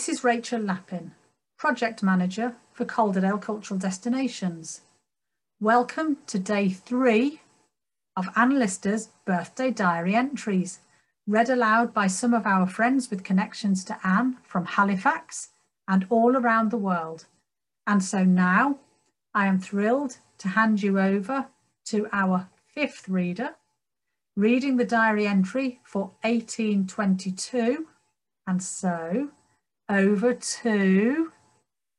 This is Rachel Lappin, Project Manager for Calderdale Cultural Destinations. Welcome to day three of Anne Lister's birthday diary entries, read aloud by some of our friends with connections to Anne from Halifax and all around the world. And so now I am thrilled to hand you over to our fifth reader, reading the diary entry for 1822. And so over to.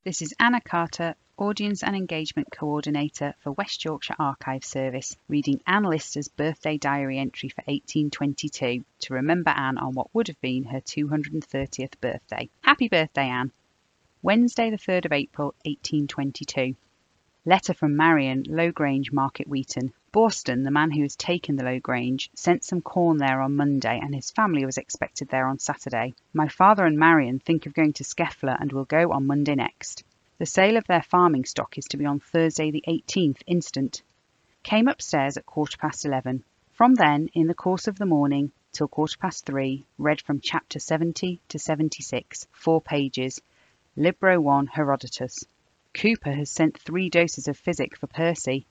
This is Anna Carter, Audience and Engagement Coordinator for West Yorkshire Archive Service, reading Anne Lister's birthday diary entry for 1822 to remember Anne on what would have been her 230th birthday. Happy birthday, Anne! Wednesday, the 3rd of April, 1822. Letter from Marion, Low Grange, Market Weighton. Borston, the man who has taken the Low Grange, sent some corn there on Monday, and his family was expected there on Saturday. My father and Marion think of going to Skelfler and will go on Monday next. The sale of their farming stock is to be on Thursday, the 18th instant. Came upstairs at quarter past eleven. From then, in the course of the morning, till quarter past three, read from chapter 70 to 76, four pages, Libro 1 Herodotus. Cooper has sent three doses of physic for Percy.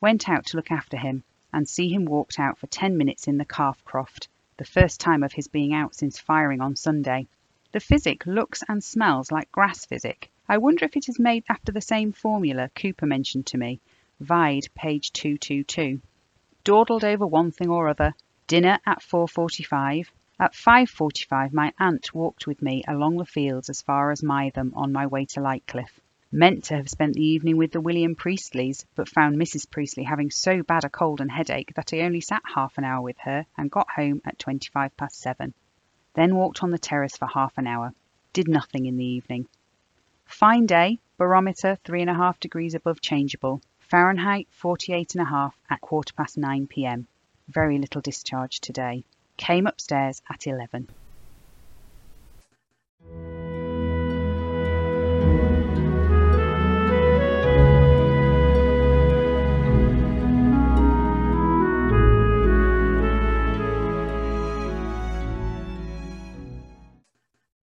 Went out to look after him, and see him walked out for ten minutes in the calf croft, the first time of his being out since firing on Sunday. The physic looks and smells like grass physic. I wonder if it is made after the same formula Cooper mentioned to me. Vide, page 222. Dawdled over one thing or other. Dinner at 4.45. At 5.45 my aunt walked with me along the fields as far as Mytholm on my way to Lightcliffe. Meant to have spent the evening with the William Priestleys, but found Mrs. Priestley having so bad a cold and headache that I only sat half an hour with her and got home at twenty five past seven. Then walked on the terrace for half an hour. Did nothing in the evening. Fine day, barometer three and a half degrees above changeable. Fahrenheit forty eight and a half at quarter past nine p.m. Very little discharge today. Came upstairs at eleven.